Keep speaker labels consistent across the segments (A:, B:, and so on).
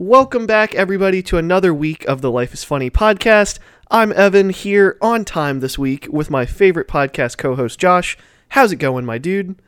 A: Welcome back, everybody, to another week of the Life is Funny podcast. I'm Evan here on time this week with my favorite podcast co host, Josh. How's it going, my dude?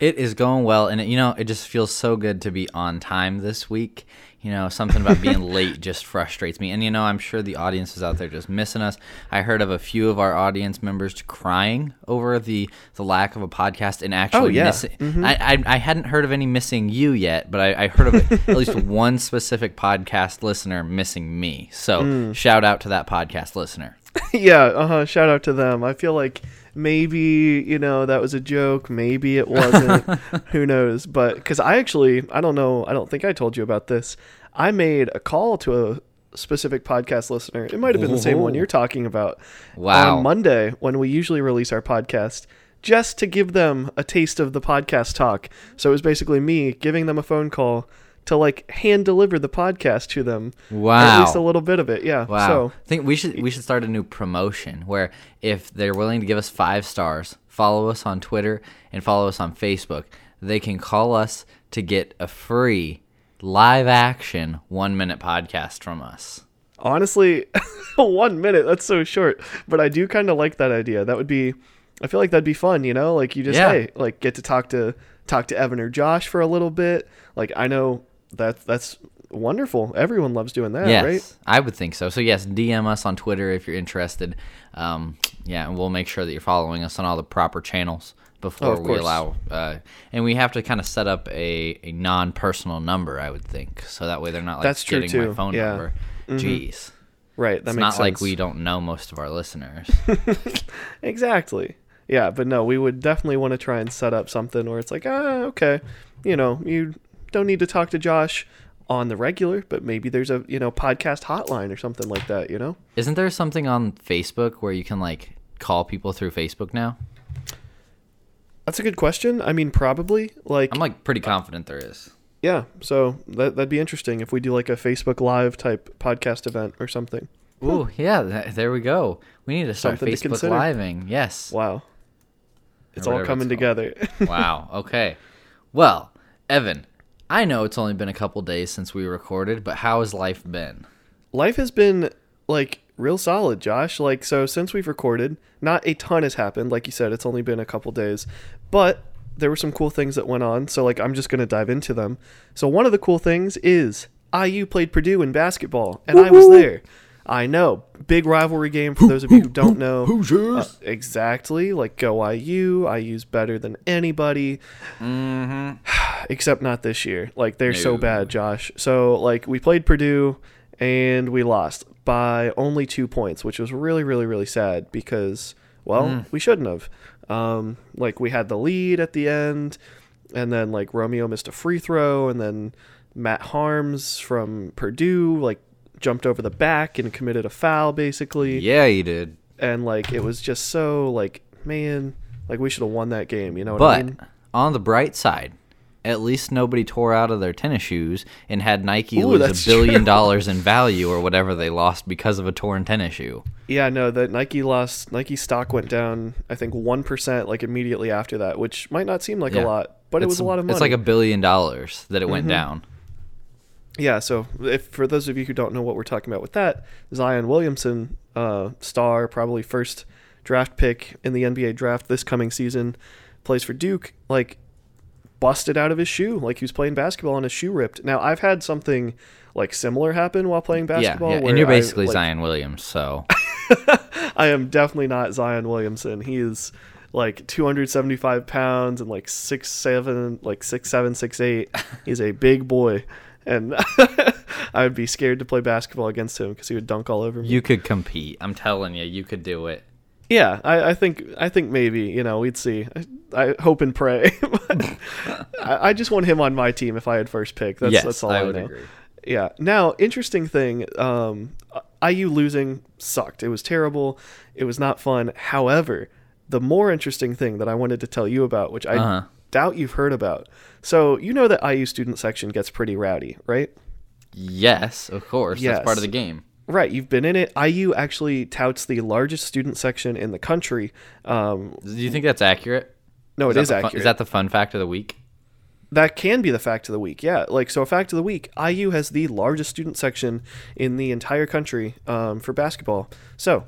B: It is going well, and it, you know, it just feels so good to be on time this week. You know, something about being late just frustrates me. And you know, I'm sure the audience is out there just missing us. I heard of a few of our audience members crying over the the lack of a podcast and actually
A: Oh, yeah.
B: missing. I, I I hadn't heard of any missing you yet, but I, I heard of at least one specific podcast listener missing me. So shout out to that podcast listener.
A: yeah, uh huh. Shout out to them. I feel like maybe, you know, that was a joke. Maybe it wasn't. Who knows? But because I actually, I don't know, I don't think I told you about this. I made a call to a specific podcast listener. It might have been the same one you're talking about.
B: Wow.
A: On Monday, when we usually release our podcast, just to give them a taste of the podcast talk. So it was basically me giving them a phone call to like hand deliver the podcast to them. Wow. At least a little bit of it. Yeah.
B: Wow.
A: So
B: I think we should we should start a new promotion where if they're willing to give us five stars, follow us on Twitter and follow us on Facebook, they can call us to get a free live action one minute podcast from us.
A: Honestly, one minute, that's so short. But I do kind of like that idea. That would be I feel like that'd be fun, you know? Like you just
B: Yeah.
A: hey, like get to talk to talk to Evan or Josh for a little bit. Like I know that that's wonderful. Everyone loves doing that,
B: yes,
A: right?
B: I would think so. So yes, DM us on Twitter if you're interested. Um, yeah, and we'll make sure that you're following us on all the proper channels before
A: Oh,
B: we allow. Uh, and we have to kind of set up a, a non-personal number, I would think, so that way they're not like
A: That's true,
B: getting my phone
A: Yeah.
B: number. Jeez.
A: Right. That
B: it's
A: makes
B: not
A: sense.
B: like we don't know most of our listeners.
A: Exactly. Yeah, but no, we would definitely want to try and set up something where it's like, ah, okay, you know, you don't need to talk to Josh on the regular, but maybe there's a you know podcast hotline or something like that. You know.
B: Isn't there something on Facebook where you can like call people through Facebook now?
A: That's a good question. I mean, probably like
B: I'm like pretty confident there is.
A: yeah. So that that'd be interesting if we do like a Facebook Live type podcast event or something.
B: Ooh, yeah, th- there we go. We need to start
A: Something
B: Facebook
A: consider.
B: living. Yes.
A: Wow. It's all coming
B: it's
A: together.
B: wow. Okay. Well, Evan, I know it's only been a couple days since we recorded, but how has life been?
A: Life has been like real solid, Josh. Like so since we've recorded, not a ton has happened. Like you said, it's only been a couple days, but there were some cool things that went on. So like I'm just gonna dive into them. So one of the cool things is IU played Purdue in basketball, and I was there. I know, big rivalry game for those of you who don't know. Uh, exactly, like go IU. IU's better than anybody except not this year. Like they're so bad, Josh. So like we played Purdue and we lost by only two points, which was really, really, really sad because well, we shouldn't have. Um, like we had the lead at the end, and then like Romeo missed a free throw, and then Matt Haarms from Purdue like jumped over the back and committed a foul basically
B: Yeah, he did.
A: and like it was just so like man like we should have won that game you know what i
B: But
A: mean
B: on the bright side, at least nobody tore out of their tennis shoes and had Nike
A: Ooh,
B: lose a billion
A: true.
B: dollars in value or whatever they lost because of a torn tennis shoe.
A: Yeah, no, that Nike lost. Nike stock went down. I think one percent, like immediately after that, which might not seem like
B: Yeah.
A: a lot, but it was a lot of money. Mm-hmm.
B: It's like a billion dollars that it went down.
A: Yeah. So, if for those of you who don't know what we're talking about with that, Zion Williamson, uh, star, probably first draft pick in the NBA draft this coming season, plays for Duke. Like, busted out of his shoe, like he was playing basketball and his shoe ripped. Now, I've had something like similar happen while playing basketball.
B: yeah, yeah. and you're
A: I,
B: basically
A: like,
B: Zion Williams, so
A: I am definitely not Zion Williamson. He is like 275 pounds and like six seven, like six seven, six eight. He's a big boy, and I would be scared to play basketball against him because he would dunk all over me.
B: you could compete. I'm telling you, you could do it.
A: yeah, I, I think I think maybe you know we'd see. I, I hope and pray. I, I just want him on my team if I had first pick. That's
B: yes,
A: that's all I,
B: I would
A: know.
B: agree.
A: Yeah. Now, interesting thing, um, IU losing sucked. It was terrible. It was not fun. However, the more interesting thing that I wanted to tell you about, which I
B: Uh-huh.
A: Doubt you've heard about. So you know that IU student section gets pretty rowdy, right?
B: Yes, of course.
A: Yes.
B: That's part of the game.
A: Right. You've been in it. IU actually touts the largest student section in the country. Um,
B: Do you think that's accurate?
A: no, it is
B: the fun-
A: accurate.
B: is that the fun fact of the week?
A: that can be the fact of the week. Yeah, like so. A fact of the week: IU has the largest student section in the entire country um, for basketball. So,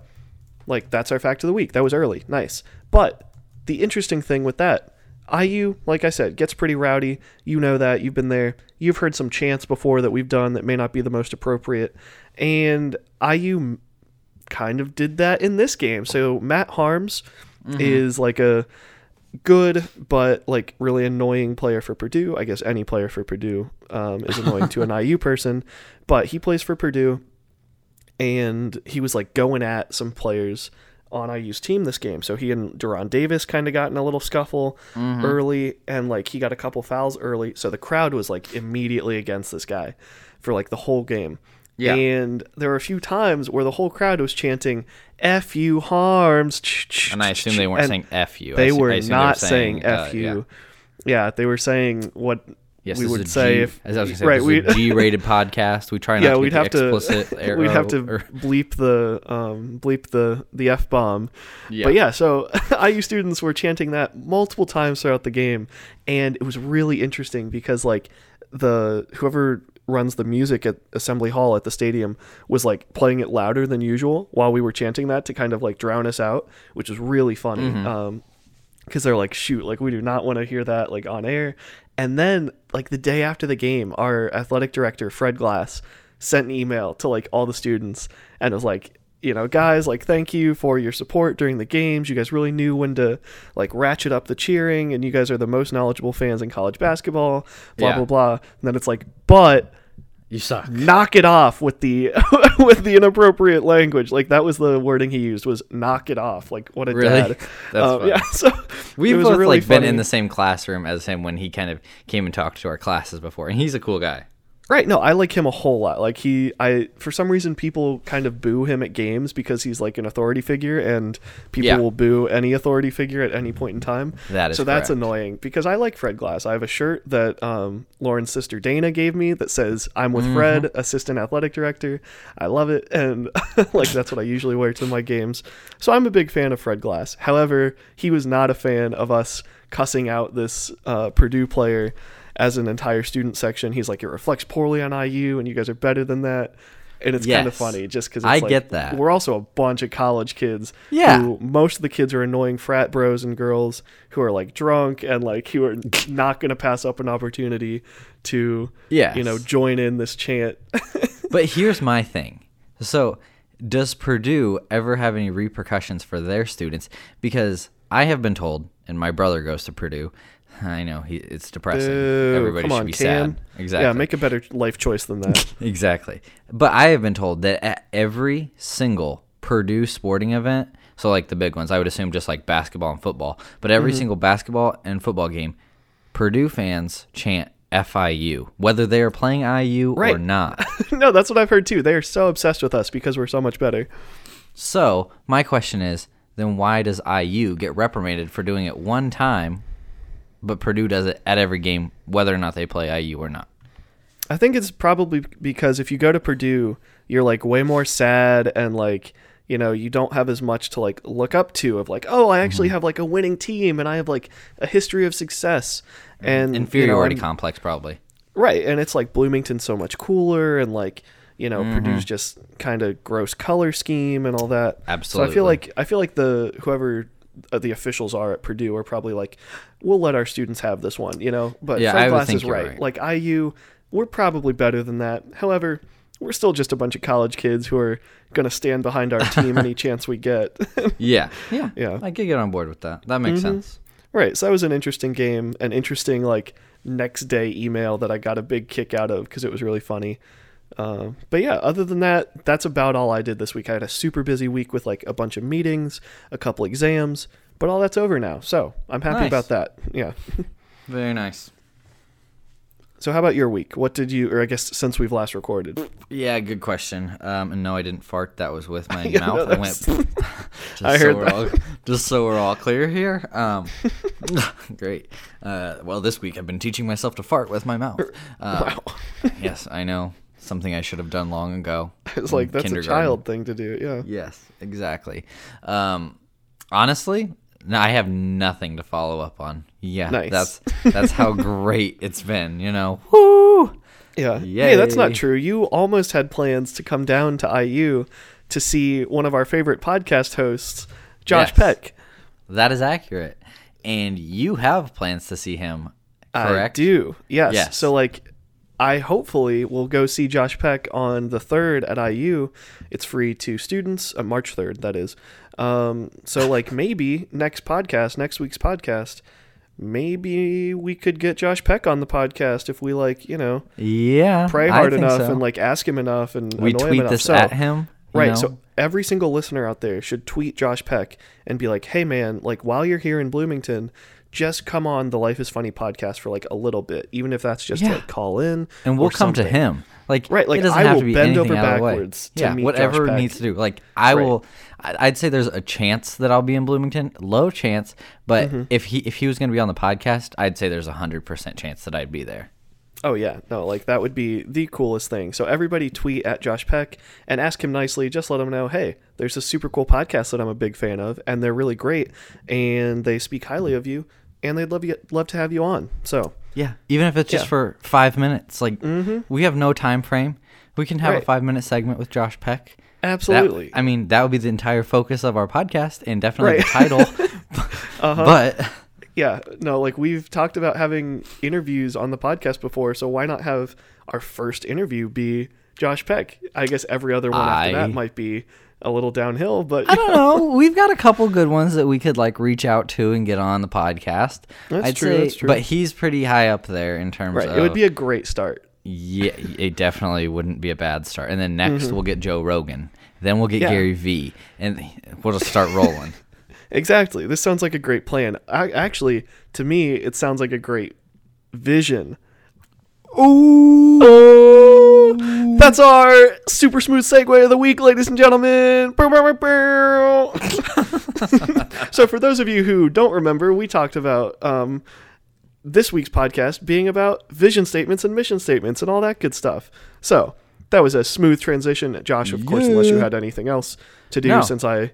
A: like that's our fact of the week. That was early, nice. But the interesting thing with that, IU, like I said, gets pretty rowdy. You know that. You've been there. You've heard some chants before that we've done that may not be the most appropriate, and IU kind of did that in this game. So Matt Haarms is like a good but like really annoying player for Purdue. I guess any player for Purdue um, is annoying to an IU person, but he plays for Purdue, and he was like going at some players on IU's team this game. So he and De'Ron Davis kind of got in a little scuffle early, and like he got a couple fouls early. So the crowd was like immediately against this guy for like the whole game.
B: Yeah.
A: And there were a few times where the whole crowd was chanting "F you Haarms,"
B: And I assume they weren't
A: and
B: saying "f you."
A: They
B: assume- I
A: were
B: assume
A: not saying,
B: uh,
A: "F you."
B: yeah.
A: Yeah. they were saying what
B: Yes,
A: we would say
B: G-
A: if
B: as I was gonna say,
A: right. We
B: G-rated podcast. We try not
A: yeah,
B: to
A: we'd have
B: the
A: to
B: explicit.
A: we'd have to
B: or-
A: bleep the um, bleep the the f bomb.
B: Yeah.
A: But yeah, so IU students were chanting that multiple times throughout the game, and it was really interesting because like the whoever runs the music at Assembly Hall at the stadium was like playing it louder than usual while we were chanting that to kind of like drown us out, which was really funny.
B: Mm-hmm.
A: Um, because they're like, shoot, like we do not want to hear that like on air. And then like the day after the game, our athletic director Fred Glass sent an email to like all the students and was like, you know, guys, like thank you for your support during the games. You guys really knew when to like ratchet up the cheering, and you guys are the most knowledgeable fans in college basketball. Blah
B: Yeah.
A: blah blah. And then it's like, but
B: You suck.
A: knock it off with the with the inappropriate language. Like that was the wording he used was knock it off. Like what a
B: Really?
A: dad.
B: That's
A: Um,
B: funny.
A: yeah. So
B: We've both
A: really
B: like been in the same classroom as him when he kind of came and talked to our classes before, and he's a cool guy.
A: Right. No, I like him a whole lot. Like he, I for some reason people kind of boo him at games because he's like an authority figure, and people
B: Yeah.
A: will boo any authority figure at any point in time.
B: That is
A: so that's
B: correct.
A: annoying because I like Fred Glass. I have a shirt that um, Lauren's sister Dana gave me that says "I'm with
B: Mm-hmm.
A: Fred, assistant athletic director." I love it, and like that's what I usually wear to my games. So I'm a big fan of Fred Glass. However, he was not a fan of us cussing out this uh, Purdue player as an entire student section. He's like, it reflects poorly on IU, and you guys are better than that. And it's kind of funny just because
B: I
A: like,
B: get that.
A: We're also a bunch of college kids.
B: Yeah.
A: Who, most of the kids are annoying frat bros and girls who are like drunk and like who are not going to pass up an opportunity to,
B: Yes.
A: you know, join in this chant.
B: But here's my thing. So, does Purdue ever have any repercussions for their students? Because I have been told, and my brother goes to Purdue. I know he, it's depressing.
A: Boo.
B: Everybody should
A: on,
B: be
A: Cam.
B: sad. Exactly.
A: Yeah, make a better life choice than that.
B: Exactly. But I have been told that at every single Purdue sporting event, so like the big ones, I would assume just like basketball and football, but
A: Mm-hmm.
B: every single basketball and football game, Purdue fans chant FIU, whether they are playing IU or not.
A: no, that's what I've heard too. They are so obsessed with us because we're so much better.
B: So, my question is then why does IU get reprimanded for doing it one time, but Purdue does it at every game, whether or not they play IU or not?
A: I think it's probably because if you go to Purdue, you're like way more sad and like you know you don't have as much to like look up to of like oh I actually
B: Mm-hmm.
A: have like a winning team and I have like a history of success and you know,
B: Inferiority complex, probably.
A: right and it's like Bloomington's so much cooler and like you know
B: Mm-hmm.
A: Purdue's just kind of gross color scheme and all that. absolutely So I feel like I feel like the whoever Uh, the officials are at Purdue are probably like we'll let our students have this one, you know. But
B: Yeah,
A: Fred Glass is right.
B: right.
A: Like IU, we're probably better than that. However, we're still just a bunch of college kids who are going to stand behind our team any chance we get.
B: Yeah. Yeah.
A: Yeah.
B: I could get on board with that. That makes mm-hmm. sense.
A: right. So that was an interesting game, an interesting like next day email that I got a big kick out of because it was really funny. Uh, but yeah, other than that, that's about all I did this week. I had a super busy week with like a bunch of meetings, a couple exams, but all that's over now. So I'm happy
B: Nice.
A: about that. Yeah.
B: Very nice.
A: So how about your week? What did you, or I guess since we've last recorded?
B: Yeah, good question. Um, and no, I didn't fart. That was with my
A: Yeah,
B: mouth.
A: no,
B: I went. just
A: I
B: so
A: heard
B: we're
A: that.
B: all, just so we're all clear here. Um, great. Uh, well, this week I've been teaching myself to fart with my mouth. Uh,
A: wow.
B: yes, I know something I should have done long ago.
A: It's like that's a child thing to do. Yeah.
B: Yes, exactly. Um, honestly, No, I have nothing to follow up on. Yeah,
A: Nice.
B: that's that's how great it's been. You know, woo.
A: Yeah. Hey, that's not true. You almost had plans to come down to IU to see one of our favorite podcast hosts, Josh
B: Yes.
A: Peck.
B: That is accurate. And you have plans to see him, correct?
A: I do. Yes.
B: Yes.
A: So like I hopefully will go see Josh Peck on the 3rd at IU. It's free to students, uh, March 3rd that is. Um so like maybe next podcast, next week's podcast, maybe we could get Josh Peck on the podcast if we like, you know,
B: Yeah.
A: pray hard enough
B: so.
A: and like ask him enough and
B: we
A: annoy him
B: tweet
A: enough.
B: this
A: So-
B: at him.
A: Right.
B: know?
A: So every single listener out there should tweet Josh Peck and be like, "Hey man, like while you're here in Bloomington, just come on the Life is Funny podcast for like a little bit, even if that's just
B: Yeah.
A: to like call in
B: and we'll come to him. Like
A: Right, like,
B: it doesn't
A: I
B: have
A: will
B: to be
A: bend over
B: out of the way.
A: backwards to
B: yeah,
A: meet
B: whatever needs to do. Like I
A: Right.
B: will. I'd say there's a chance that I'll be in Bloomington. Low chance, but
A: Mm-hmm.
B: if he if he was going to be on the podcast, I'd say there's a hundred percent chance that I'd be there.
A: Oh yeah, no, like that would be the coolest thing. So everybody tweet at Josh Peck and ask him nicely. Just let him know, hey, there's a super cool podcast that I'm a big fan of, and they're really great, and they speak highly of you, and they'd love you love to have you on. So
B: Yeah, even if it's just
A: Yeah.
B: for five minutes. Like we have no time frame. We can have a five minute segment with Josh Peck. That-
A: absolutely,
B: I mean, that would be the entire focus of our podcast and definitely the title.
A: Uh-huh.
B: But
A: Yeah, no, like we've talked about having interviews on the podcast before, so why not have our first interview be Josh Peck? I guess every other one after that might be a little downhill, but
B: I don't know. We've got a couple good ones that we could like reach out to and get on the podcast.
A: That's
B: I'd
A: true,
B: Say,
A: that's true.
B: But he's pretty high up there in terms
A: right,
B: of.
A: it would be a great start.
B: yeah, it definitely wouldn't be a bad start. And then next we'll get Joe Rogan. Then we'll get
A: Mm-hmm. Yeah.
B: Gary V. And we'll just start rolling.
A: Exactly. This sounds like a great plan. I, actually, to me, it sounds like a great vision. Ooh. That's our super smooth segue of the week, ladies and gentlemen. So, for those of you who don't remember, we talked about um, this week's podcast being about vision statements and mission statements and all that good stuff. So, that was a smooth transition. Josh, of course, unless you had anything else to do
B: No.
A: since I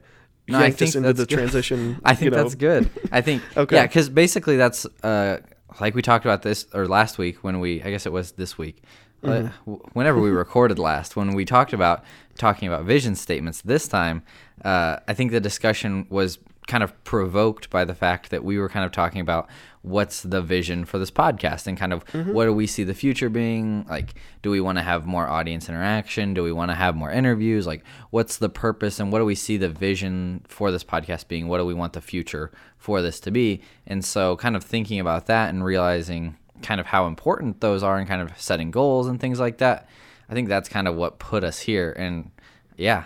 B: No, I
A: yanked us
B: think
A: into the
B: good.
A: transition.
B: I think
A: you know,
B: that's good. I think
A: Okay.
B: yeah, because basically that's uh like we talked about this or last week when we I guess it was this week. Uh,
A: Mm-hmm.
B: whenever we recorded last, when we talked about talking about vision statements this time, uh, I think the discussion was kind of provoked by the fact that we were kind of talking about what's the vision for this podcast and kind of
A: Mm-hmm.
B: what do we see the future being? Like do we want to have more audience interaction? Do we want to have more interviews? Like what's the purpose and what do we see the vision for this podcast being? What do we want the future for this to be? And so kind of thinking about that and realizing kind of how important those are and kind of setting goals and things like that i think that's kind of what put us here and yeah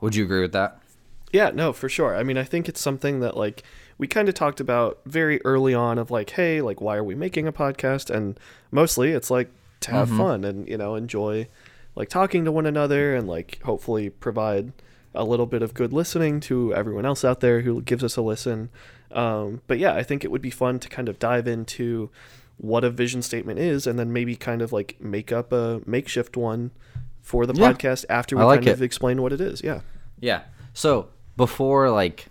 B: would you agree with that
A: Yeah, no, for sure. I mean, I think it's something that like we kind of talked about very early on of like, hey, like why are we making a podcast? And mostly it's like to have fun and, you know, enjoy like talking to one another and like hopefully provide a little bit of good listening to everyone else out there who gives us a listen. Um, but yeah, I think it would be fun to kind of dive into what a vision statement is and then maybe kind of like make up a makeshift one for the
B: Yeah.
A: podcast after we
B: like
A: kind of explain what it is. Yeah.
B: Yeah. So before like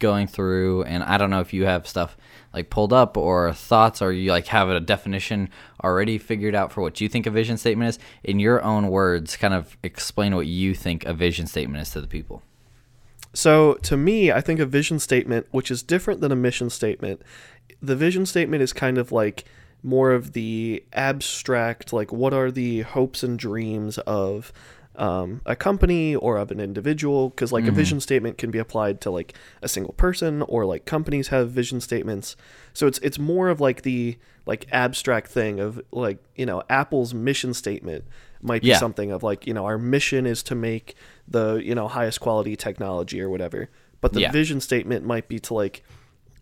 B: going through, and I don't know if you have stuff like pulled up or thoughts, or you like have a definition already figured out for what you think a vision statement is. In your own words, kind of explain what you think a vision statement is to the people.
A: So to me, I think a vision statement, which is different than a mission statement, the vision statement is kind of like more of the abstract, like what are the hopes and dreams of um, a company or of an individual? Because like a vision statement can be applied to like a single person, or like companies have vision statements. So it's it's more of like the like abstract thing of like you know Apple's mission statement might be
B: Yeah.
A: something of like you know our mission is to make the you know highest quality technology or whatever but the
B: Yeah.
A: vision statement might be to like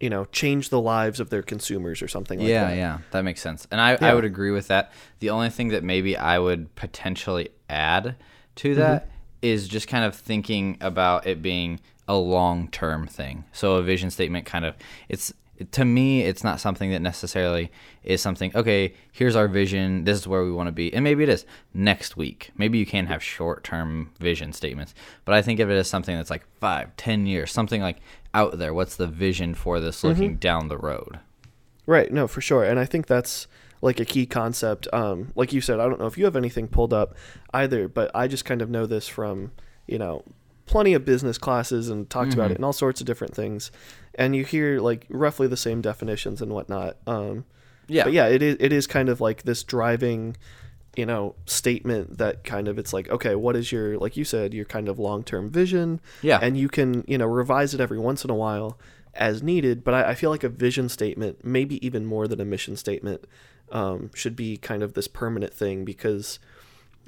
A: you know change the lives of their consumers or something like
B: yeah,
A: that
B: yeah, yeah, that makes sense. And I, I would agree with that. The only thing that maybe I would potentially add to
A: Mm-hmm.
B: that is just kind of thinking about it being a long term thing. So a vision statement kind of it's to me, it's not something that necessarily is something. Okay, here's our vision. This is where we want to be, and maybe it is next week. Maybe you can have short-term vision statements, but I think of it as something that's like five, ten years, something like out there. What's the vision for this looking down the road?
A: Right. No, for sure. And I think that's like a key concept. Um, like you said, I don't know if you have anything pulled up either, but I just kind of know this from, you know, plenty of business classes and talked about it and all sorts of different things. And you hear like roughly the same definitions and whatnot. Um,
B: Yeah.
A: but yeah, it is, it is kind of like this driving, you know, statement that kind of it's like, okay, what is your, like you said, your kind of long term vision?
B: Yeah.
A: And you can, you know, revise it every once in a while as needed. But I, I feel like a vision statement, maybe even more than a mission statement, um, should be kind of this permanent thing because,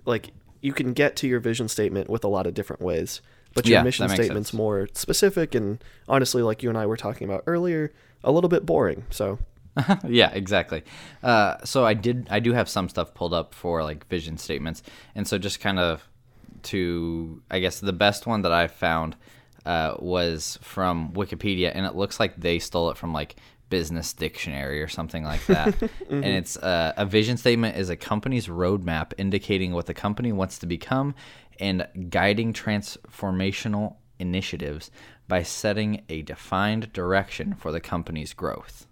A: like, you can get to your vision statement with a lot of different ways. But your
B: Yeah,
A: mission statement's
B: sense.
A: more specific and honestly, like you and I were talking about earlier, a little bit boring. So,
B: yeah, exactly. Uh, so I did, I do have some stuff pulled up for like vision statements, and so just kind of to, I guess the best one that I found uh, was from Wikipedia, and it looks like they stole it from like Business Dictionary or something like that. And it's uh, a vision statement is a company's roadmap indicating what the company wants to become and guiding transformational initiatives by setting a defined direction for the company's growth.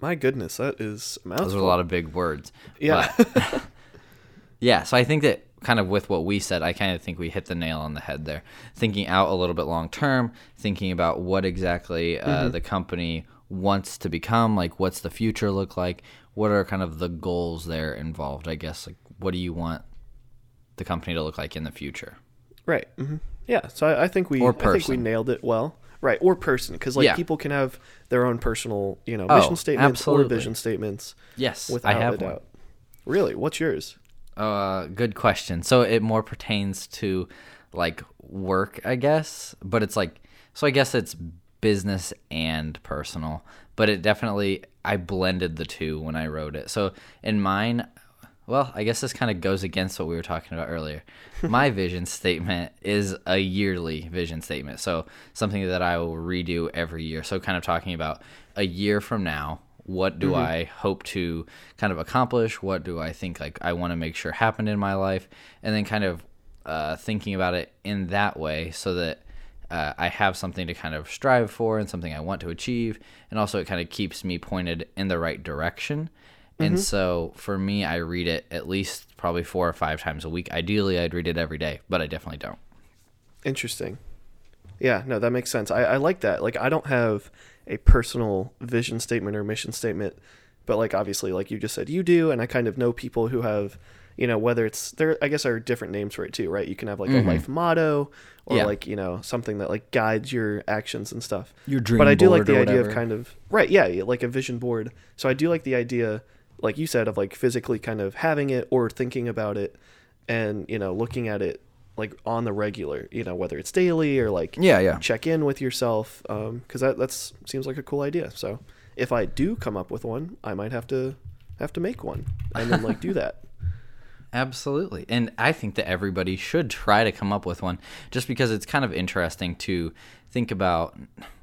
A: My goodness, that is a mouthful.
B: Those are a lot of big words.
A: Yeah.
B: But- yeah. So I think that kind of with what we said, I kind of think we hit the nail on the head there. Thinking out a little bit long term, thinking about what exactly uh,
A: Mm-hmm.
B: the company wants to become, like what's the future look like, what are kind of the goals there involved, I guess. Like, what do you want the company to look like in the future?
A: Right. hmm Yeah. So I, I think we
B: Or
A: I think we nailed it well. Right. Or person, because like
B: Yeah.
A: people can have their own personal, you know,
B: Oh,
A: mission statements
B: absolutely.
A: or vision statements.
B: Yes,
A: Without
B: I have
A: a
B: one.
A: doubt. Really, what's yours?
B: Uh, good question. So it more pertains to like work, I guess, but it's like so I guess it's business and personal, but it definitely I blended the two when I wrote it. So in mine, well, I guess this kind of goes against what we were talking about earlier. My vision statement is a yearly vision statement. So something that I will redo every year. So kind of talking about a year from now, what do I hope to kind of accomplish? What do I think like I want to make sure happened in my life? And then kind of uh, thinking about it in that way so that uh, I have something to kind of strive for and something I want to achieve. And also, it kind of keeps me pointed in the right direction. And mm-hmm. so for me, I read it at least probably four or five times a week. Ideally, I'd read it every day, but I definitely don't.
A: Interesting. Yeah, no, that makes sense. I, I like that. Like, I don't have a personal vision statement or mission statement, but like obviously, like you just said, you do, and I kind of know people who have, you know, whether it's there. I guess are different names for it too, right? You can have like a mm-hmm. life motto, or
B: Yeah.
A: like you know something that like guides your actions and stuff.
B: Your dream
A: But I do like the
B: or
A: idea of kind of right, yeah, yeah, like a vision board. So I do like the idea, like you said, of like physically kind of having it or thinking about it, and you know looking at it like on the regular, you know, whether it's daily or like
B: Yeah, yeah.
A: check in with yourself, um, because that that's seems like a cool idea. So if I do come up with one, I might have to have to make one and then like do that.
B: Absolutely. And I think that everybody should try to come up with one just because it's kind of interesting to think about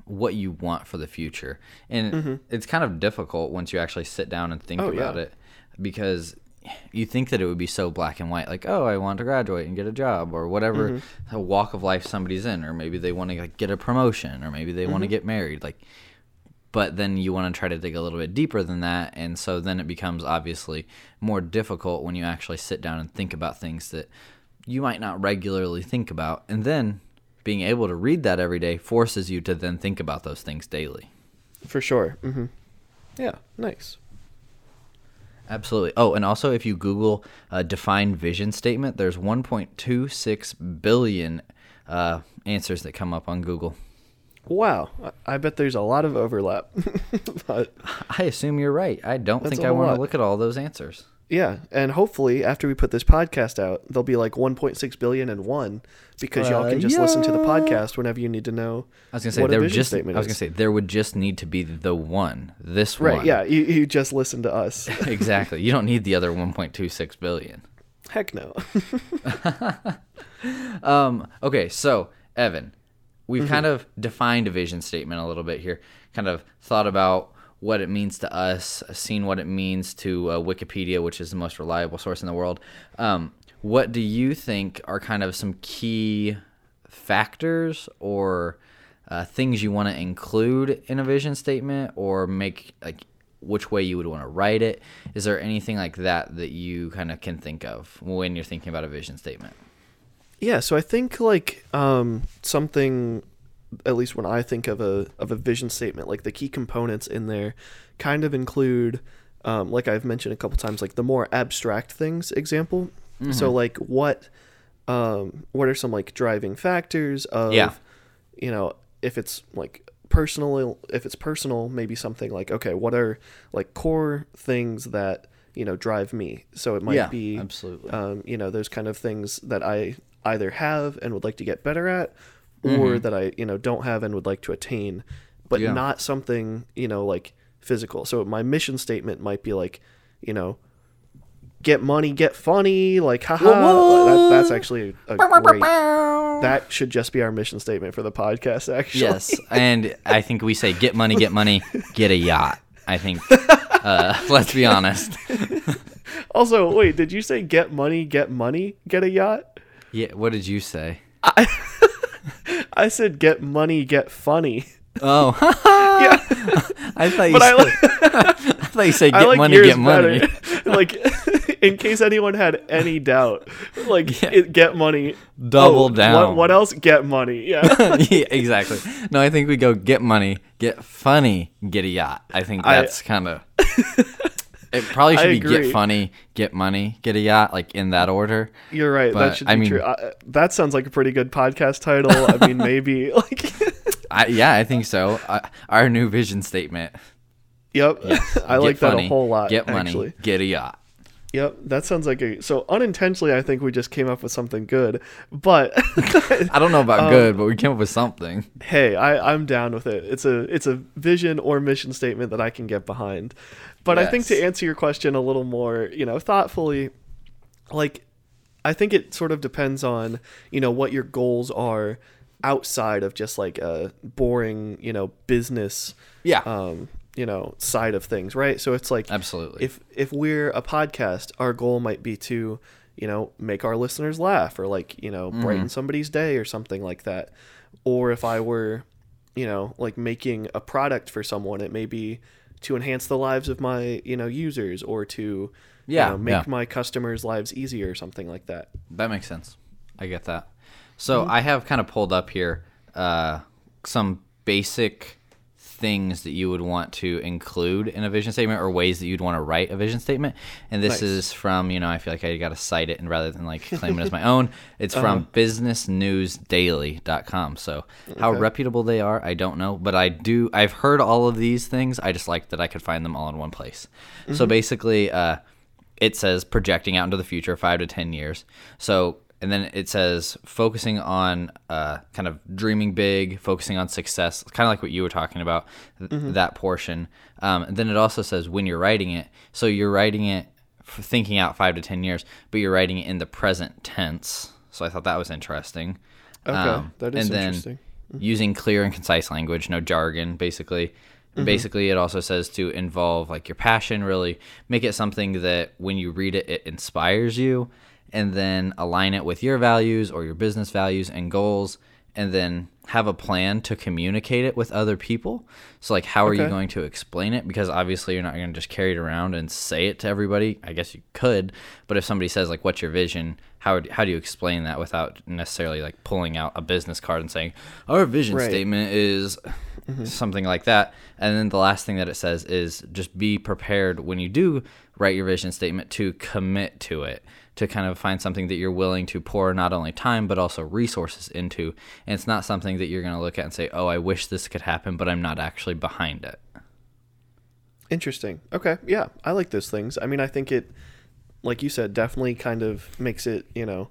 B: what you want for the future. And it's kind of difficult once you actually sit down and think
A: Mm-hmm. Oh,
B: about
A: yeah.
B: it because you think that it would be so black and white like oh i want to graduate and get a job or whatever
A: Mm-hmm.
B: walk of life somebody's in or maybe they want to like, get a promotion or maybe they want to
A: Mm-hmm.
B: get married like but then you want to try to dig a little bit deeper than that and so then it becomes obviously more difficult when you actually sit down and think about things that you might not regularly think about and then being able to read that every day forces you to then think about those things daily
A: For sure. mm-hmm. Yeah, nice.
B: Absolutely. Oh, and also if you Google uh, define vision statement, there's 1.26 billion uh, answers that come up on Google.
A: Wow, I- bet there's a lot of overlap. but
B: I assume you're right. I don't think I want to look at all those answers.
A: yeah, and hopefully after we put this podcast out, there'll be like 1.6 billion and one because y'all
B: Uh,
A: can just listen to the podcast whenever you need to know.
B: I was gonna say there just. I was gonna say there would just need to be the one. This
A: Right?
B: one.
A: Yeah, you, you just listen to us.
B: exactly. You don't need the other 1.26 billion.
A: Heck no.
B: Um, okay, so Evan, we've kind of defined a vision statement a little bit here. Kind of thought about what it means to us, seen what it means to uh, Wikipedia, which is the most reliable source in the world. Um, what do you think are kind of some key factors or uh, things you want to include in a vision statement or make like which way you would want to write it? Is there anything like that that you kind of can think of when you're thinking about a vision statement?
A: Yeah, so I think like um, something, at least when I think of a of a vision statement, like the key components in there, kind of include, um, like I've mentioned a couple times, like the more abstract things. Example,
B: Mm-hmm.
A: so like what, um, what are some like driving factors of,
B: Yeah.
A: you know, if it's like personal, if it's personal, maybe something like okay, what are like core things that you know drive me? So it might
B: Yeah,
A: be
B: absolutely.
A: um, you know those kind of things that I either have and would like to get better at, or that I you know don't have and would like to attain, but
B: Mm-hmm. Yeah.
A: not something you know like physical. So my mission statement might be like, you know, get money, get funny, like haha. That, that's actually a great. That should just be our mission statement for the podcast. Actually,
B: Yes, and I think we say get money, get money, get a yacht. I think. Uh, let's be honest.
A: Also, wait, did you say get money, get money, get a yacht?
B: Yeah. What did you say?
A: I said get money, get funny.
B: Oh,
A: yeah,
B: I thought you.
A: but I
B: said,
A: like.
B: I thought you said get
A: like
B: money, get money.
A: better. like, in case anyone had any doubt, like
B: Yeah.
A: it, get money.
B: Double
A: Oh,
B: down.
A: What, what else? Get money. Yeah.
B: yeah, exactly. No, I think we go get money, get funny, get a yacht. I think that's kind of. It probably should
A: I
B: be
A: agree.
B: get funny, get money, get a yacht, like in that order.
A: You're right.
B: But,
A: that should be
B: I mean-
A: true. Uh, that sounds like a pretty good podcast title. I mean, maybe like.
B: I, yeah, I think so. Uh, our new vision statement.
A: yep. I
B: Get
A: like that a whole lot.
B: Get money,
A: Actually.
B: get a yacht.
A: Yep. That sounds like a. So unintentionally, I think we just came up with something good, but.
B: I don't know about
A: Um,
B: good, but we came up with something.
A: hey, I, I'm down with it. It's a it's a vision or mission statement that I can get behind. But I think to answer your question a little more, you know, thoughtfully, like I think it sort of depends on, you know, what your goals are outside of just like a boring, you know, business
B: Yeah,
A: um, you know, side of things, right? So it's like
B: absolutely.
A: if if we're a podcast, our goal might be to, you know, make our listeners laugh or like, you know, brighten somebody's day or something like that. Or if I were, you know, like making a product for someone, it may be to enhance the lives of my, you know, users or to
B: Yeah,
A: you know, make
B: yeah.
A: my customers' lives easier or something like that.
B: That makes sense. I get that. So
A: Mm-hmm.
B: I have kind of pulled up here uh, some basic things that you would want to include in a vision statement or ways that you'd want to write a vision statement. And this
A: Nice.
B: is from, you know, I feel like I got to cite it and rather than like claim it as my own, it's
A: Uh-huh.
B: from businessnewsdaily.com. So how
A: Okay.
B: reputable they are, I don't know, but I do I've heard all of these things. I just like that I could find them all in one place.
A: Mm-hmm.
B: So basically uh it says projecting out into the future 5 to 10 years. So and then it says focusing on uh, kind of dreaming big, focusing on success, kind of like what you were talking about, th- that portion. Um, and then it also says when you're writing it, so you're writing it for thinking out five to 10 years, but you're writing it in the present tense. So I thought that was interesting.
A: Okay,
B: Um,
A: that is
B: and then
A: interesting.
B: using clear and concise language, no jargon, basically.
A: Mm-hmm.
B: Basically, it also says to involve like your passion, really make it something that when you read it, it inspires you, and then align it with your values or your business values and goals, and then have a plan to communicate it with other people. So, like, how are you going to explain it? Because obviously, you're not going to just carry it around and say it to everybody. I guess you could, but if somebody says like, "What's your vision?" How how do you explain that without necessarily like pulling out a business card and saying, "Our vision
A: Right.
B: statement is Mm-hmm. something like that?" And then the last thing that it says is just be prepared when you do write your vision statement to commit to it to kind of find something that you're willing to pour not only time but also resources into and it's not something that you're going to look at and say oh i wish this could happen but i'm not actually behind it
A: Interesting. Okay. Yeah, I like those things. I mean, I think it, like you said, definitely kind of makes it, you know,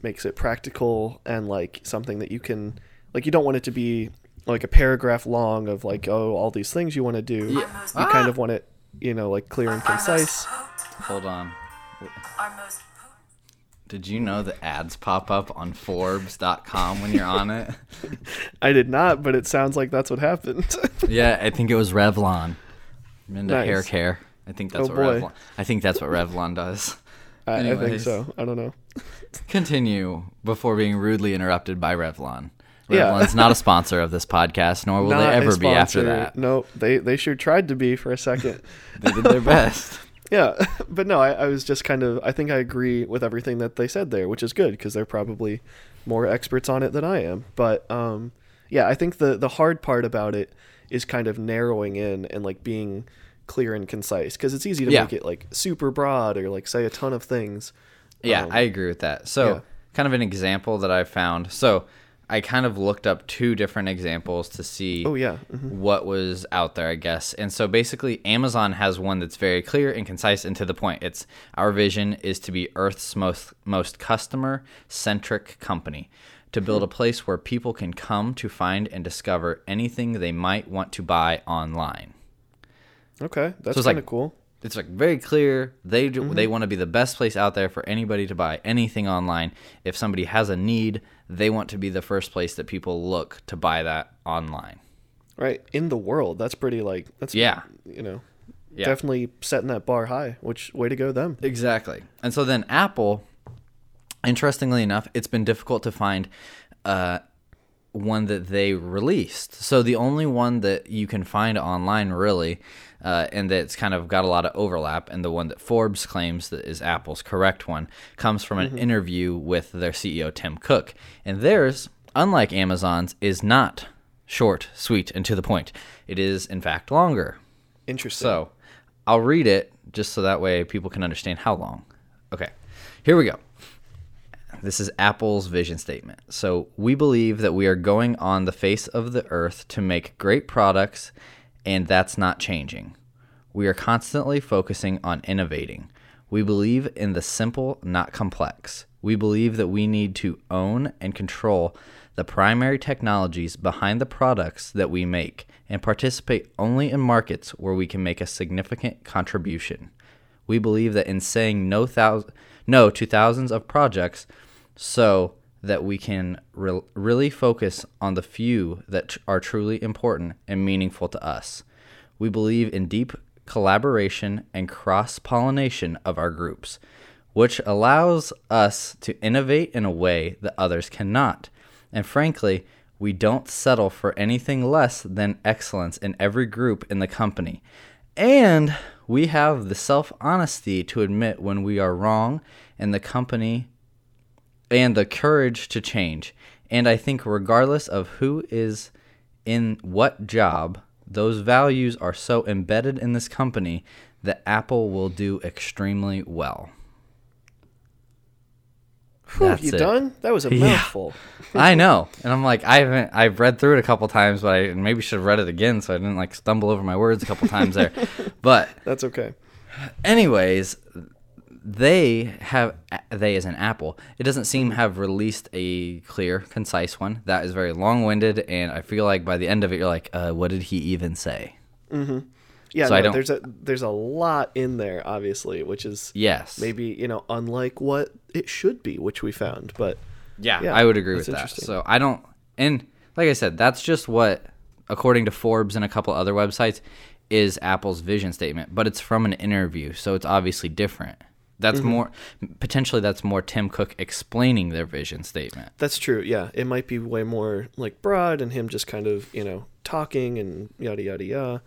A: makes it practical and like something that you can, like, you don't want it to be like a paragraph long of like, oh, all these things you want to do. Yeah. You kind of ah. want it, you know, like clear and concise.
B: hold on did you know that ads pop up on forbes.com when you're on it
A: I did not, but it sounds like that's what happened.
B: yeah i think it was revlon I'm into hair care. I think that's
A: Oh,
B: what
A: boy.
B: Revlon. I think that's what Revlon does.
A: I, I think so. I don't know.
B: Continue before being rudely interrupted by Revlon.
A: Yeah.
B: Revlon's not a sponsor of this podcast, nor will
A: Not
B: they ever be after that.
A: No, they they sure tried to be for a second.
B: They did their best.
A: yeah, but no, I, I was just kind of. I think I agree with everything that they said there, which is good because they're probably more experts on it than I am. But um, yeah, I think the the hard part about it is kind of narrowing in and like being clear and concise because it's easy to
B: Yeah.
A: make it like super broad or like say a ton of things.
B: Yeah,
A: Um,
B: I agree with that. So,
A: yeah.
B: kind of an example that I found. So, I kind of looked up two different examples to see
A: Oh yeah. mhm.
B: what was out there, I guess. And so basically, Amazon has one that's very clear and concise and to the point. It's our vision is to be Earth's most most customer centric company, to build a place where people can come to find and discover anything they might want to buy online.
A: Okay, that's
B: it's
A: kind
B: like-
A: of cool.
B: It's like very clear they do, they want to be the best place out there for anybody to buy anything online. If somebody has a need, they want to be the first place that people look to buy that online.
A: Right in the world, that's pretty like that's
B: Yeah.
A: You know,
B: Yeah.
A: definitely setting that bar high. Which way to go them?
B: Exactly. And so then Apple, interestingly enough, it's been difficult to find uh, one that they released. So the only one that you can find online, really, uh, and that's kind of got a lot of overlap, and the one that Forbes claims that is Apple's correct one, comes from an interview with their CEO, Tim Cook. And theirs, unlike Amazon's, is not short, sweet, and to the point. It is, in fact, longer.
A: Interesting.
B: So I'll read it just so that way people can understand how long. Okay, here we go. This is Apple's vision statement. So we believe that we are going on the face of the earth to make great products, and that's not changing. We are constantly focusing on innovating. We believe in the simple, not complex. We believe that we need to own and control the primary technologies behind the products that we make and participate only in markets where we can make a significant contribution. We believe that in saying no, thou- no to thousands of projects so that we can re- really focus on the few that are truly important and meaningful to us. We believe in deep collaboration and cross pollination of our groups, which allows us to innovate in a way that others cannot. And frankly, we don't settle for anything less than excellence in every group in the company. And we have the self honesty to admit when we are wrong and the company and the courage to change. And I think, regardless of who is in what job, those values are so embedded in this company that Apple will do extremely well.
A: Whew,
B: That's
A: you
B: it.
A: done? That was a
B: Yeah. I know, and I'm like, I haven't. I've read through it a couple times, but I maybe should have read it again so I didn't like stumble over my words a couple times there. But
A: That's okay.
B: anyways they have they as an apple it doesn't seem have released a clear concise one. That is very long-winded and i feel like by the end of it you're like uh, what did he even say? Mm-hmm.
A: Yeah,
B: So
A: no, there's a there's a lot in there, obviously, which is
B: yes.
A: maybe you know unlike what it should be, which we found. But
B: yeah,
A: yeah,
B: i would agree with that. so i don't and like i said that's just what according to forbes and a couple other websites is apple's vision statement but it's from an interview so it's obviously different that's
A: Mm-hmm.
B: more potentially that's more tim cook explaining their vision statement
A: that's true. Yeah, it might be way more like broad and him just kind of you know talking and yada yada yada.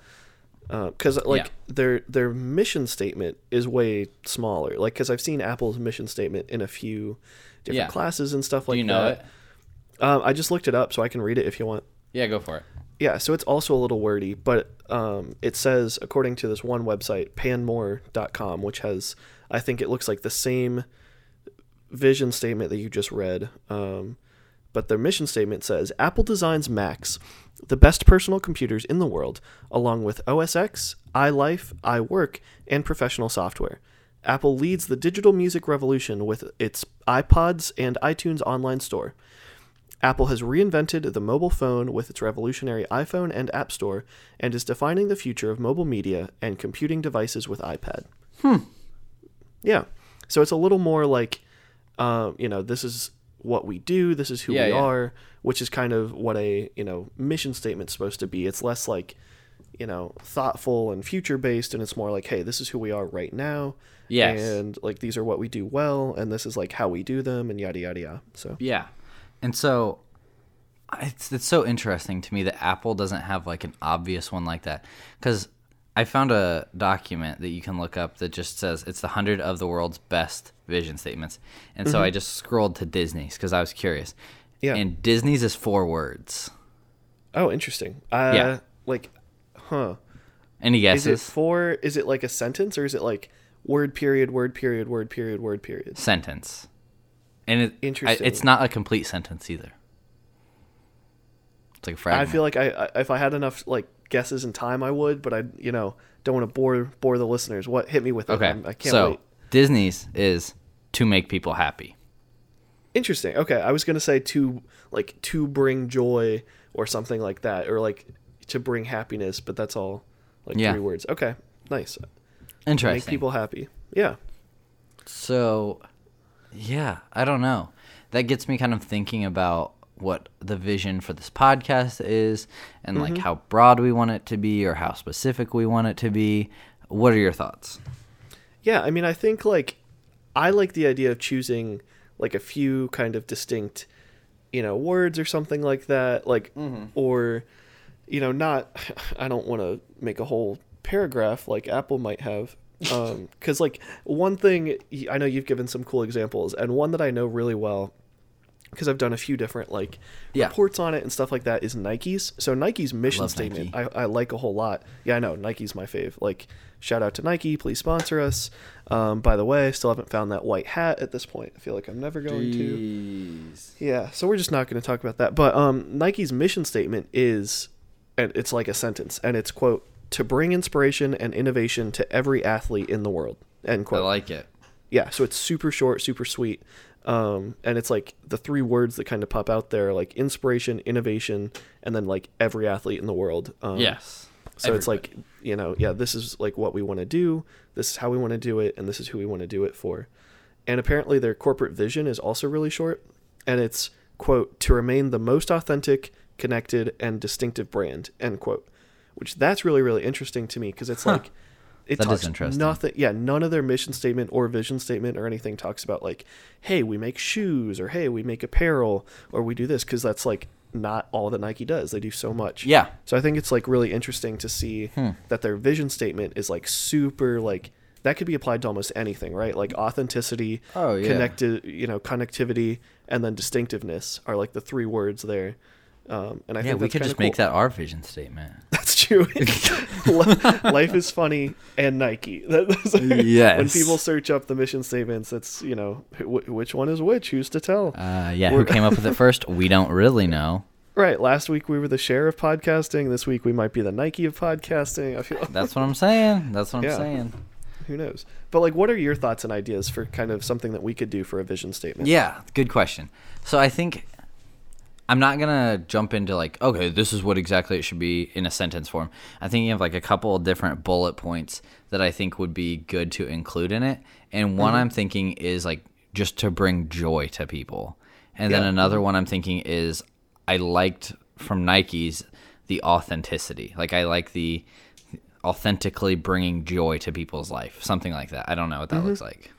A: Because like
B: Yeah.
A: their their mission statement is way smaller. Like because I've seen Apple's mission statement in a few different
B: Yeah.
A: classes and stuff like
B: do you know
A: that.
B: it
A: Um, I just looked it up so I can read it if you want.
B: yeah go for it
A: Yeah, so it's also a little wordy, but um, it says, according to this one website, panmore.com, which has, I think it looks like the same vision statement that you just read. Um, but their mission statement says Apple designs Macs, the best personal computers in the world, along with OS X, iLife, iWork, and professional software. Apple leads the digital music revolution with its iPods and iTunes online store. Apple has reinvented the mobile phone with its revolutionary iPhone and App Store and is defining the future of mobile media and computing devices with iPad. Hmm. Yeah. So it's a little more like, um, you know, this is what we do, this is who
B: Yeah,
A: we
B: yeah.
A: are, which is kind of what a, you know, mission statement's supposed to be. It's less like, you know, thoughtful and future based, and it's more like, hey, this is who we are right now.
B: Yes.
A: And like these are what we do well, and this is like how we do them, and yada yada yada. So
B: Yeah. And so it's it's so interesting to me that Apple doesn't have like an obvious one like that cuz I found a document that you can look up that just says it's the 100 of the world's best vision statements. And so I just scrolled to Disney's cuz I was curious.
A: Yeah.
B: And Disney's is four words.
A: oh, interesting. Uh,
B: Yeah.
A: Like, huh?
B: Any
A: Is it
B: guesses?
A: for? Is it like a sentence, or is it like word period, word period, word period, word period?
B: Sentence. And it, I,
A: Interesting.
B: it's not a complete sentence either. It's like a fragment.
A: I feel like I, I if I had enough like guesses and time, I would, but I you know don't want to bore bore the listeners. What hit me with it?
B: okay.
A: I'm- I can't
B: so
A: wait.
B: Disney's is to make people happy.
A: Interesting. Okay, I was gonna say to like to bring joy or something like that, or like to bring happiness, but that's all like
B: Yeah.
A: three words. Okay, nice.
B: Interesting.
A: Make people happy. Yeah.
B: So, yeah, I don't know. That gets me kind of thinking about what the vision for this podcast is and like
A: Mm-hmm.
B: how broad we want it to be or how specific we want it to be. What are your thoughts?
A: Yeah, I mean, I think like I like the idea of choosing like a few kind of distinct, you know, words or something like that, like or you know, not I don't want to make a whole paragraph like Apple might have um cuz like one thing i know you've given some cool examples and one that I know really well because I've done a few different like
B: Yeah.
A: reports on it and stuff like that is Nike's. So Nike's mission
B: Love
A: statement
B: Nike.
A: I, I like a whole lot. Yeah, I know Nike's my fave. Like shout out to Nike, please sponsor us. Um, by the way, I still haven't found that white hat at this point. I feel like I'm never going to. Yeah, so we're just not going to talk about that. But um, Nike's mission statement is, and it's like a sentence, and it's quote to bring inspiration and innovation to every athlete in the world. End quote.
B: I like it.
A: yeah so it's super short super sweet um, and it's like the three words that kind of pop out there like inspiration innovation and then like every athlete in the world um,
B: Yes.
A: so it's like you know yeah this is like what we want to do this is how we want to do it and this is who we want to do it for and apparently their corporate vision is also really short and it's quote to remain the most authentic connected and distinctive brand end quote which that's really really interesting to me because it's like it
B: That
A: talks
B: interesting.
A: nothing yeah none of their mission statement or vision statement or anything talks about like hey we make shoes or hey we make apparel or we do this because that's like not all that nike does they do so much
B: Yeah.
A: so I think it's like really interesting to see
B: Hmm.
A: that their vision statement is like super like that could be applied to almost anything, right? Like authenticity,
B: Oh, yeah.
A: connected, you know, connectivity, and then distinctiveness are like the three words there. Um, and I
B: Yeah,
A: think
B: we could just make that our vision statement.
A: That's true. Life is funny and Nike. That's like- When people search up the mission statements, it's you know wh- which one is which. Who's to tell?
B: Uh, yeah, who
A: We're-
B: came up with it first? We don't really know.
A: right. Last week we were the share of podcasting. This week we might be the Nike of podcasting. I feel
B: That's what I'm saying. That's what I'm
A: Yeah.
B: saying.
A: who knows. But like, what are your thoughts and ideas for kind of something that we could do for a vision statement?
B: Yeah, good question. So I think I'm not gonna jump into like, okay, this is what exactly it should be in a sentence form. I think you have like a couple of different bullet points that I think would be good to include in it. And one
A: Mm-hmm.
B: I'm thinking is like just to bring joy to people. And then another one I'm thinking is I liked from Nike's the authenticity. Like I like the authentically bringing joy to people's life, something like that. I don't know what that
A: Mm-hmm.
B: looks like.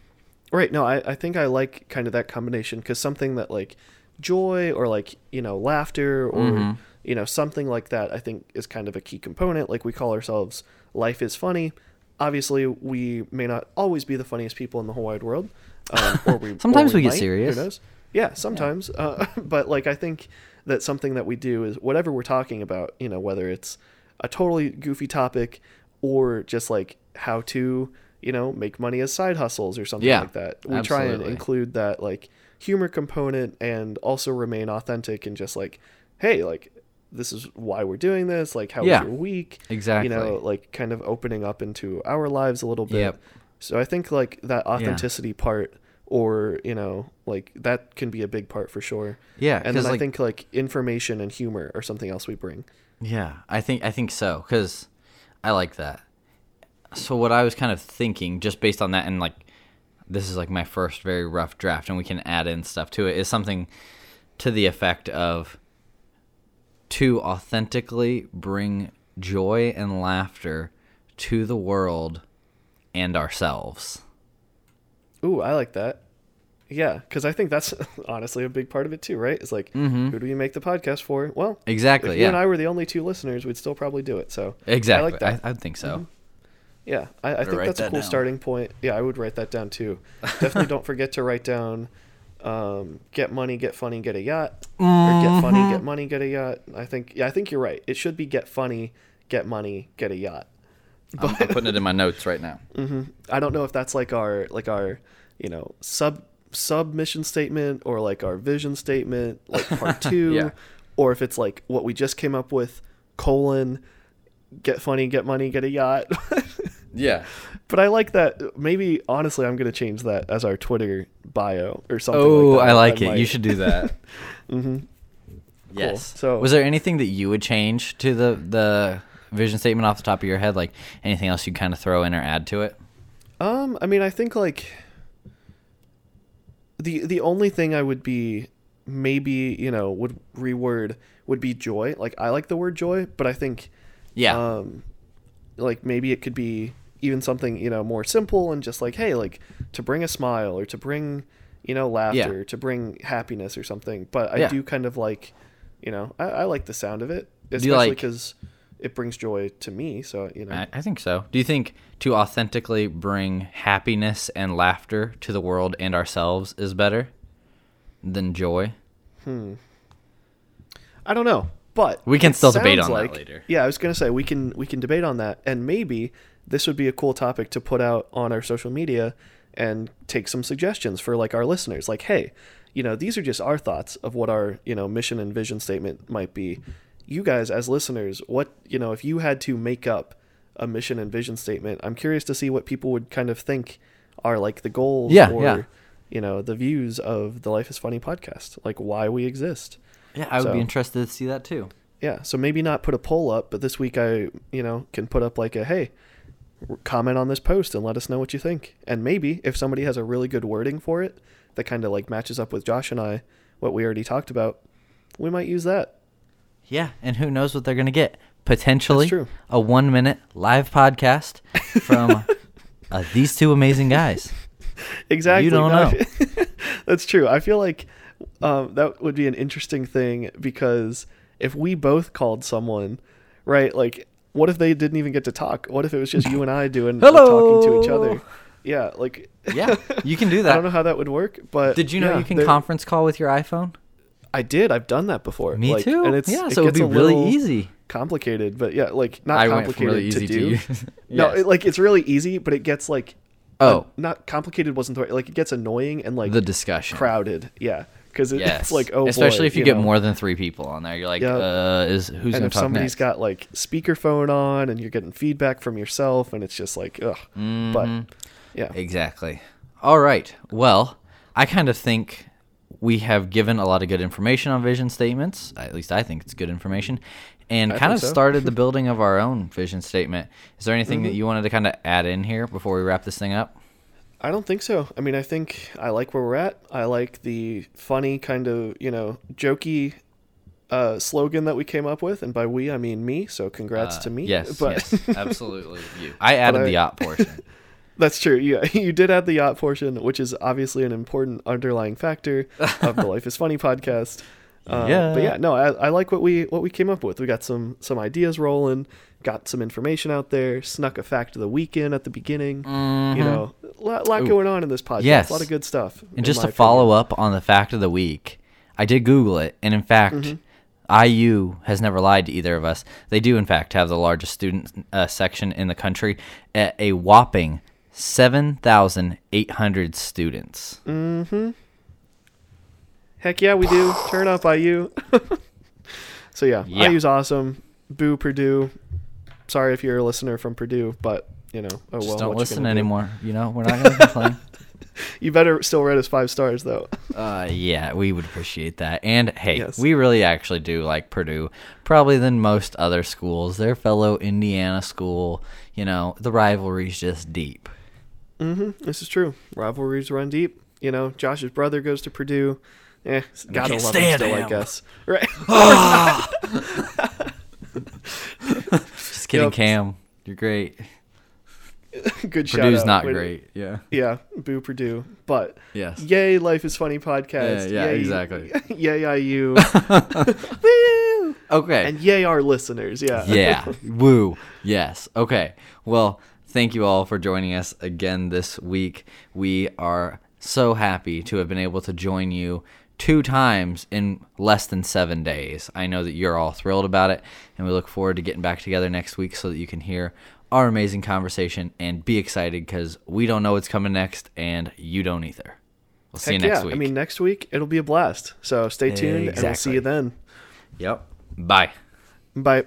A: Right. No, I, I think I like kind of that combination because something that like joy or like, you know, laughter or,
B: Mm-hmm.
A: you know, something like that, I think is kind of a key component. Like we call ourselves Life is Funny. Obviously, we may not always be the funniest people in the whole wide world. Um, or we, or
B: Sometimes we get
A: might,
B: serious.
A: Who knows? Yeah, sometimes. Uh, but like, I think that something that we do is whatever we're talking about, you know, whether it's a totally goofy topic or just like how to, you know, make money as side hustles or something
B: Yeah,
A: like that. We try and include that like humor component and also remain authentic and just like, hey, like this is why we're doing this. Like, how was
B: Yeah,
A: your week?
B: exactly.
A: You know, like kind of opening up into our lives a little bit.
B: Yep.
A: So I think like that authenticity part, or you know, like that can be a big part for sure.
B: Yeah,
A: and then I
B: like-
A: think like information and humor are something else we bring.
B: Yeah, I think I think so because I like that. So what I was kind of thinking, just based on that, and like this is like my first very rough draft, and we can add in stuff to it, is something to the effect of to authentically bring joy and laughter to the world and ourselves.
A: Ooh, I like that. Yeah, because I think that's honestly a big part of it too, right? It's like, mm-hmm. who do we make the podcast for? Well,
B: Mm-hmm. Exactly.
A: if you
B: yeah.
A: and I were the only two listeners, we'd still probably do it. So
B: exactly.
A: I like.
B: I, I think so.
A: Yeah, I, I think
B: write
A: that's a cool
B: down.
A: starting point. Yeah, I would write that down too. Definitely don't forget to write down um, get money, get funny, get a yacht. Or get funny,
B: Mm-hmm.
A: get money, get a yacht. I think yeah, I think you're right. It should be get funny, get money, get a yacht.
B: I'm, I'm putting it in my notes right now.
A: I don't know if that's like our like our, you know, sub sub mission statement or like our vision statement, like part two,
B: Yeah.
A: or if it's like what we just came up with, colon, get funny, get money, get a yacht.
B: Yeah.
A: But I like that. Maybe honestly, I'm gonna change that as our Twitter bio or something.
B: Oh,
A: like that.
B: I like it.
A: might.
B: You should do that.
A: mm-hmm.
B: Yes.
A: So-
B: was there anything that you would change to the the vision statement off the top of your head? Like anything else you kind of throw in or add to it?
A: Um, I mean, I think like the the only thing I would be maybe you know would reword would be joy. Like I like the word joy, but I think
B: Yeah.
A: um, like maybe it could be even something you know more simple and just like hey, like to bring a smile or to bring you know laughter, to bring happiness or something. But I
B: Yeah.
A: do kind of like you know I, I like the sound of it, especially
B: like-
A: because it brings joy to me. So you know.
B: I, I think so. Do you think to authentically bring happiness and laughter to the world and ourselves is better than joy?
A: Hmm i don't know, but
B: We can still debate on that later.
A: Yeah, I was gonna say we can we can debate on that, and maybe this would be a cool topic to put out on our social media and take some suggestions for like our listeners. Like, hey, you know, these are just our thoughts of what our you know mission and vision statement might be. You guys, as listeners, what you know, if you had to make up a mission and vision statement, I'm curious to see what people would kind of think are like the goals
B: Yeah,
A: or
B: yeah.
A: you know the views of the Life is Funny podcast, like why we exist.
B: Yeah, I would
A: So-
B: be interested to see that too.
A: Yeah, so maybe not put a poll up, but this week I, you know, can put up like a hey, comment on this post and let us know what you think. And maybe if somebody has a really good wording for it that kind of like matches up with Josh and I, what we already talked about, we might use that.
B: Yeah, and who knows what they're gonna get? Potentially a one minute live podcast from uh, these two amazing guys.
A: Exactly.
B: You don't
A: no,
B: know.
A: That's true. I feel like um, that would be an interesting thing because if we both called someone, right? Like, what if they didn't even get to talk? What if it was just you and I doing like, talking to each other? Yeah, like
B: Yeah, you can do that.
A: I don't know how that would work, but
B: Did you know
A: yeah,
B: you can
A: there-
B: conference call with your iPhone?
A: I did. I've done that before.
B: Me
A: like,
B: too.
A: And it's
B: yeah,
A: it
B: so it would be really easy.
A: complicated, but yeah, like not
B: I
A: complicated
B: really easy
A: to
B: to
A: do. No, it, like it's really easy, but it gets like
B: Oh,
A: not complicated wasn't the right. Like it gets annoying and like
B: the discussion.
A: crowded. Yeah, because it,
B: Yes.
A: it's like oh,
B: especially
A: boy,
B: if you, get
A: know.
B: more than three people on there. You're like,
A: Yeah.
B: uh, is who's
A: And if somebody's
B: next?
A: got like speakerphone on and you're getting feedback from yourself, and it's just like ugh.
B: Mhm.
A: But yeah,
B: Exactly. All right. Well, I kind of think we have given a lot of good information on vision statements. At least I think it's good information. And
A: I
B: kind of
A: so.
B: started the building of our own vision statement. Is there anything
A: Mm-hmm.
B: that you wanted to kind of add in here before we wrap this thing up?
A: I don't think so. I mean, I think I like where we're at. I like the funny kind of you know jokey uh, slogan that we came up with, and by we I mean me. So congrats
B: Uh,
A: to me.
B: Yes,
A: but
B: yes, absolutely. You. I added
A: I-
B: the yacht portion.
A: That's true. Yeah, you did add the yacht portion, which is obviously an important underlying factor of the Life is Funny podcast. Uh,
B: Yeah.
A: But yeah, no, I, I like what we what we came up with. We got some some ideas rolling, got some information out there, snuck a fact of the week in at the beginning. You know, a lot, lot going on in this podcast.
B: Yes.
A: A lot of good stuff.
B: And just to follow up on the fact of the week, I did Google it, and in fact,
A: Mm-hmm.
B: IU has never lied to either of us. They do, in fact, have the largest student uh, section in the country at a whopping 7,800 students.
A: Mm-hmm. Heck yeah, we do. Turn up IU. so yeah,
B: Yeah.
A: IU's awesome. Boo Purdue. Sorry if you're a listener from Purdue, but you know, oh well.
B: Just don't listen
A: gonna do?
B: anymore. You know, we're not going to complain.
A: You better still rate us five stars though.
B: Uh, yeah, we would appreciate that. And hey,
A: Yes.
B: we really actually do like Purdue, probably than most other schools. Their fellow Indiana school, you know, the rivalry's just deep.
A: Mm-hmm. This is true. Rivalries run deep. You know, Josh's brother goes to Purdue. Eh, gotta love him
B: stand
A: still, I
B: him.
A: guess. Right.
B: Kidding,
A: Yep.
B: Cam. You're great.
A: Good shout
B: Purdue's not
A: to-
B: great. Yeah.
A: Yeah, boo Purdue. But
B: Yes.
A: yay, Life is Funny podcast.
B: Yeah, yeah,
A: yay,
B: exactly.
A: Yay, IU. Woo!
B: Okay.
A: And yay, our listeners. Yeah.
B: yeah. Woo. Yes. Okay. Well, thank you all for joining us again this week. We are so happy to have been able to join you two times in less than seven days. I know that you're all thrilled about it, and we look forward to getting back together next week so that you can hear our amazing conversation and be excited because we don't know what's coming next, and you don't either. We'll see you next
A: yeah.
B: week.
A: I mean, next week it'll be a blast. So stay tuned, and we'll see you then.
B: yep. Bye.
A: Bye.